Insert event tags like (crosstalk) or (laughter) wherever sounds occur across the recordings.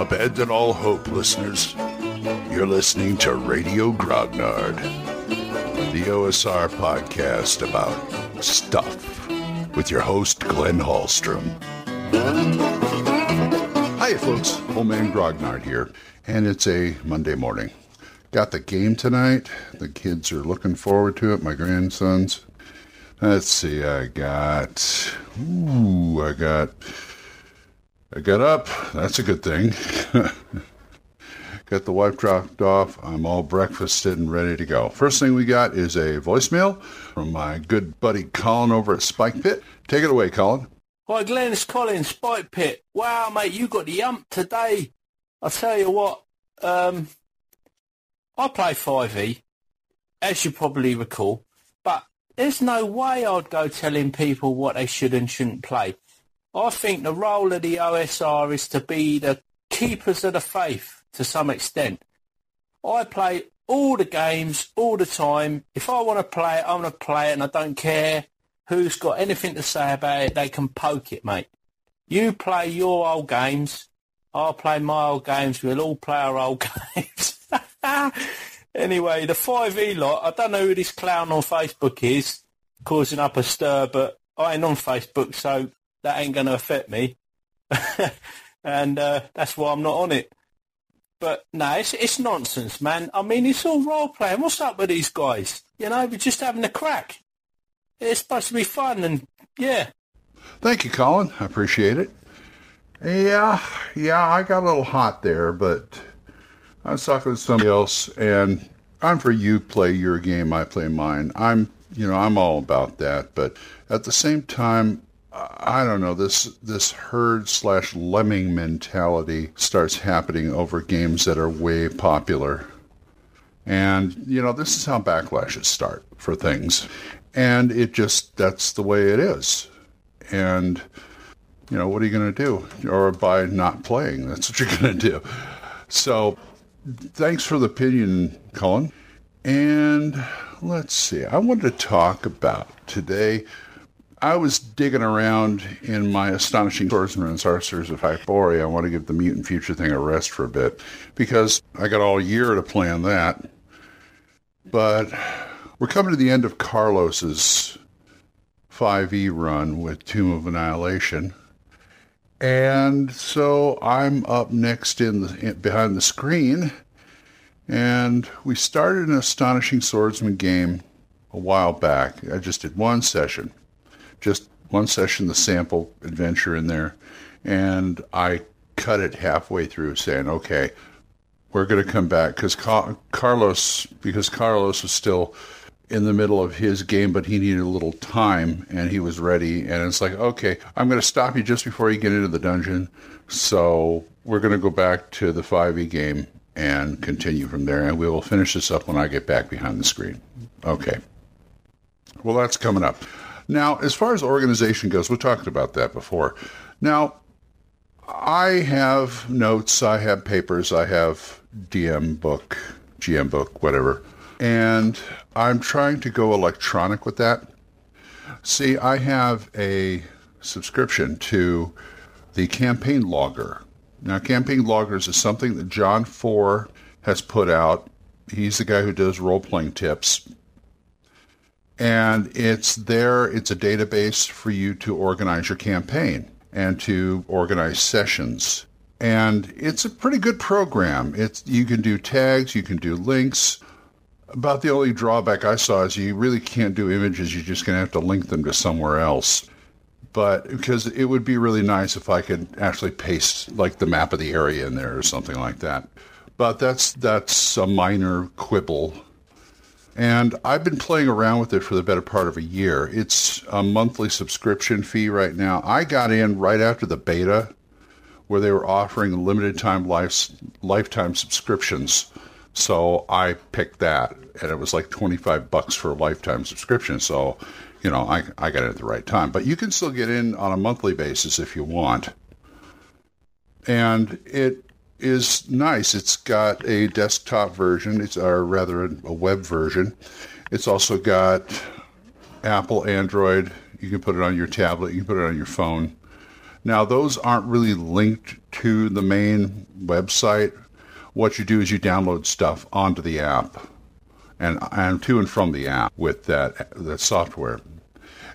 Abandon all hope, listeners. You're listening to Radio Grognard, the OSR podcast about stuff with your host, Glenn Hallstrom. Hi, folks. Old Man Grognard here, and it's a Monday morning. Got the game tonight. The kids are looking forward to it, my grandsons. Let's see, I got. Ooh, I got. I got up. That's a good thing. (laughs) got the wife dropped off. I'm all breakfasted and ready to go. First thing we got is a voicemail from my good buddy Colin over at Spike Pit. Take it away, Colin. Hi, Glenn. It's Colin, Spike Pit. Wow, mate, you got the ump today. I'll tell you what. Um, I play 5e, as you probably recall, but there's no way I'd go telling people what they should and shouldn't play. I think the role of the OSR is to be the keepers of the faith to some extent. I play all the games all the time. If I want to play it, I'm going to play it and I don't care who's got anything to say about it. They can poke it, mate. You play your old games. I'll play my old games. We'll all play our old (laughs) games. (laughs) anyway, the 5e lot, I don't know who this clown on Facebook is causing up a stir, but I ain't on Facebook, so that ain't going to affect me. (laughs) and uh, that's why I'm not on it. But no, it's, it's nonsense, man. I mean, it's all role playing. What's up with these guys? You know, we're just having a crack. It's supposed to be fun, and yeah. Thank you, Colin. I appreciate it. Yeah, yeah, I got a little hot there, but I was talking to somebody else, and I'm for you play your game, I play mine. I'm, you know, I'm all about that. But at the same time, I don't know this this herd slash lemming mentality starts happening over games that are way popular, and you know this is how backlashes start for things, and it just that's the way it is, and you know what are you going to do, or by not playing, that's what you're going to do. So thanks for the opinion, Colin. And let's see, I wanted to talk about today. I was digging around in my astonishing swordsman and sorcerers of Hyperborea. I want to give the mutant future thing a rest for a bit because I got all year to plan that. But we're coming to the end of Carlos's 5e run with Tomb of Annihilation. And so I'm up next in the in, behind the screen, and we started an astonishing swordsman game a while back. I just did one session, just one session, the sample adventure in there, and I cut it halfway through, saying, "Okay, we're going to come back because Carlos, because Carlos was still." in the middle of his game, but he needed a little time and he was ready. And it's like, okay, I'm going to stop you just before you get into the dungeon. So we're going to go back to the 5e game and continue from there. And we will finish this up when I get back behind the screen. Okay. Well, that's coming up. Now, as far as organization goes, we talked about that before. Now, I have notes, I have papers, I have DM book, GM book, whatever and I'm trying to go electronic with that. See, I have a subscription to the Campaign Logger. Now, Campaign Loggers is something that Johnn Four has put out. He's the guy who does role playing tips. And it's there, it's a database for you to organize your campaign and to organize sessions. And it's a pretty good program. It's you can do tags, you can do links, about the only drawback I saw is you really can't do images. You're just to have to link them to somewhere else. But because it would be really nice if I could actually paste like the map of the area in there or something like that. But that's that's a minor quibble. And I've been playing around with it for the better part of a year. It's a monthly subscription fee right now. I got in right after the beta where they were offering limited time life, lifetime subscriptions so I picked that, and it was like 25 bucks for a lifetime subscription. So, you know, I, I got it at the right time. But you can still get in on a monthly basis if you want. And it is nice. It's got a desktop version, it's or rather a web version. It's also got Apple, Android. You can put it on your tablet, you can put it on your phone. Now, those aren't really linked to the main website. What you do is you download stuff onto the app and, and to and from the app with that, that software.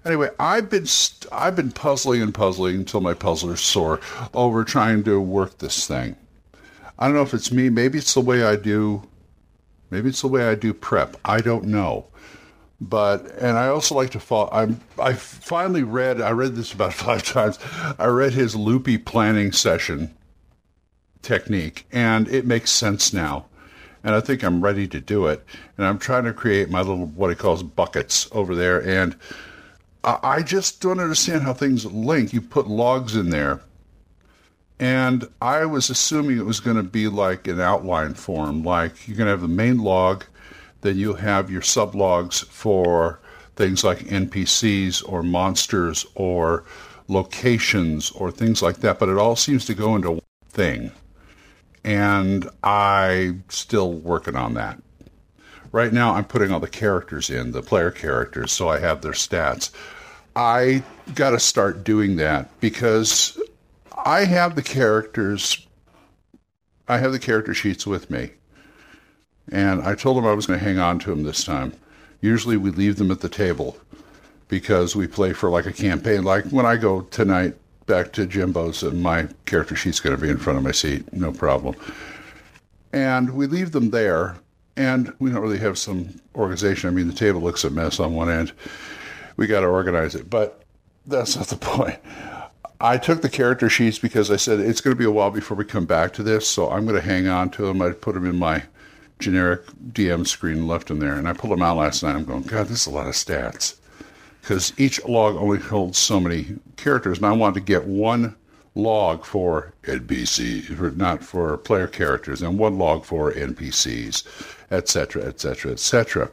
Anyway, I've been st- I've been puzzling and puzzling until my puzzler's sore over trying to work this thing. I don't know if it's me. Maybe it's the way I do. Maybe it's the way I do prep. I don't know. But and I also like to follow. I'm I finally read. I read this about (laughs) five times. I read his loopy planning session technique, and it makes sense now. And I think I'm ready to do it. And I'm trying to create my little what he calls buckets over there. And I, I just don't understand how things link. You put logs in there and I was assuming it was going to be like an outline form, like you're going to have the main log, then you'll have your sublogs for things like NPCs or monsters or locations or things like that. But it all seems to go into one thing. And I'm still working on that. Right now, I'm putting all the characters in, the player characters, so I have their stats. I got to start doing that because I have the characters. I have the character sheets with me. And I told them I was going to hang on to them this time. Usually we leave them at the table because we play for like a campaign. Like when I go tonight back to Jimbo's and my character sheet's going to be in front of my seat, no problem. And we leave them there and we don't really have some organization. I mean, the table looks a mess on one end. We got to organize it, but that's not the (laughs) point. I took the character sheets because I said it's going to be a while before we come back to this, so I'm going to hang on to them. I put them in my generic DM screen left them there. And I pulled them out last night. I'm going, God, this is a lot of stats. Because each log only holds so many characters, and I wanted to get one log for NPC, not for player characters, and one log for NPCs, etc., etc., etc.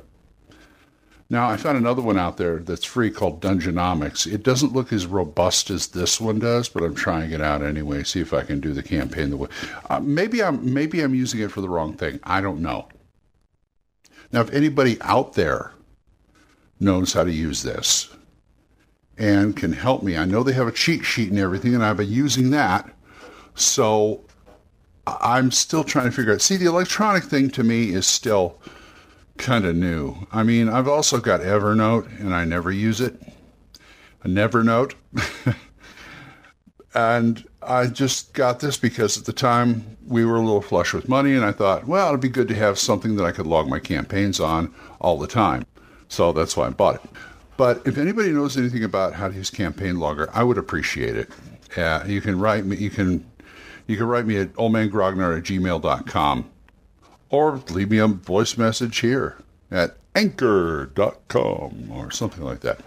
Now, I found another one out there that's free called Dungeonomics. It doesn't look as robust as this one does, but I'm trying it out anyway. See if I can do the campaign the way. Uh, maybe I'm maybe I'm using it for the wrong thing. I don't know. Now, if anybody out there knows how to use this and can help me, I know they have a cheat sheet and everything, and I've been using that. So I'm still trying to figure out. See, the electronic thing to me is still kind of new. I mean, I've also got Evernote and I never use it. A Nevernote. (laughs) and I just got this because at the time we were a little flush with money and I thought, well, it'd be good to have something that I could log my campaigns on all the time. So that's why I bought it. But if anybody knows anything about how to use Campaign Logger, I would appreciate it. Uh, you can write me. You can you can write me at oldmangrognard at gmail.com or leave me a voice message here at anchor.com or something like that.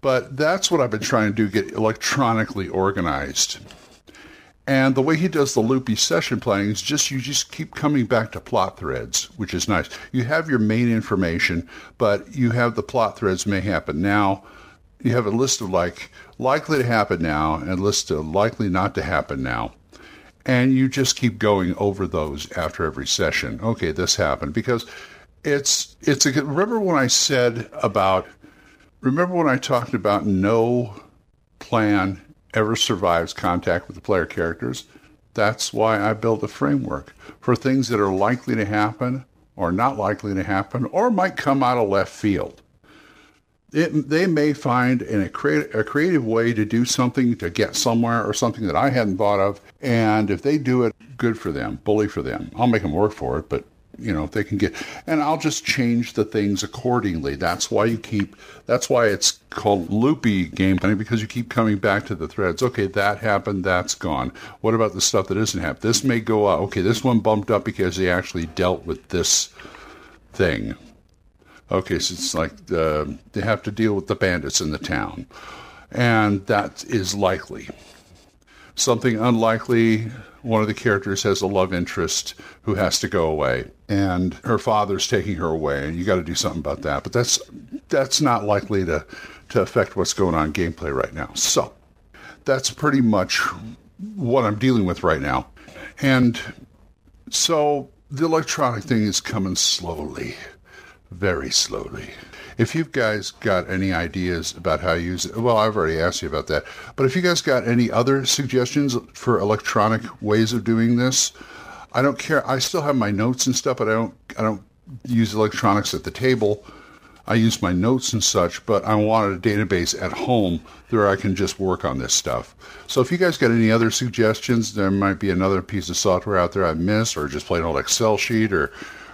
But that's what I've been trying to do get electronically organized. And the way he does the loopy session planning is just you just keep coming back to plot threads, which is nice. You have your main information, but you have the plot threads may happen now. You have a list of like likely to happen now and list of likely not to happen now and you just keep going over those after every session. Okay, this happened because it's it's a remember when I said about remember when I talked about no plan ever survives contact with the player characters. That's why I built a framework for things that are likely to happen or not likely to happen or might come out of left field it, they may find in a, create, a creative way to do something to get somewhere or something that I hadn't thought of. And if they do it, good for them, bully for them. I'll make them work for it, but you know, if they can get, and I'll just change the things accordingly. That's why you keep, that's why it's called loopy game planning because you keep coming back to the threads. Okay, that happened, that's gone. What about the stuff that isn't happening? This may go out. Okay, this one bumped up because they actually dealt with this thing. Okay, so it's like uh, they have to deal with the bandits in the town, and that is likely. Something unlikely. One of the characters has a love interest who has to go away, and her father's taking her away, and you got to do something about that. But that's that's not likely to to affect what's going on gameplay right now. So that's pretty much what I'm dealing with right now, and so the electronic thing is coming slowly very slowly. if you guys got any ideas about how to use it, well, I've already asked you about that. But if you guys got any other suggestions for electronic ways of doing this, I don't care. I still have my notes and stuff, but I don't. I don't use electronics at the table. I use my notes and such, but I wanted a database at home where I can just work on this stuff. So if you guys got any other suggestions, there might be another piece of software out there I missed, or just plain old Excel sheet, or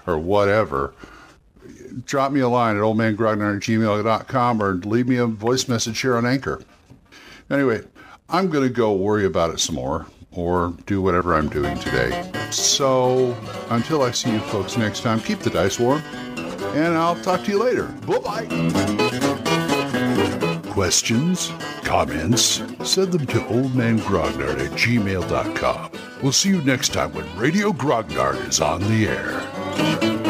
or whatever. Drop me a line at oldmangrognard at gmail.com or leave me a voice message here on Anchor. Anyway, I'm going to go worry about it some more or do whatever I'm doing today. So until I see you folks next time, keep the dice warm and I'll talk to you later. Bye bye. Questions? Comments? Send them to oldmangrognard at gmail.com. We'll see you next time when Radio Grognard is on the air.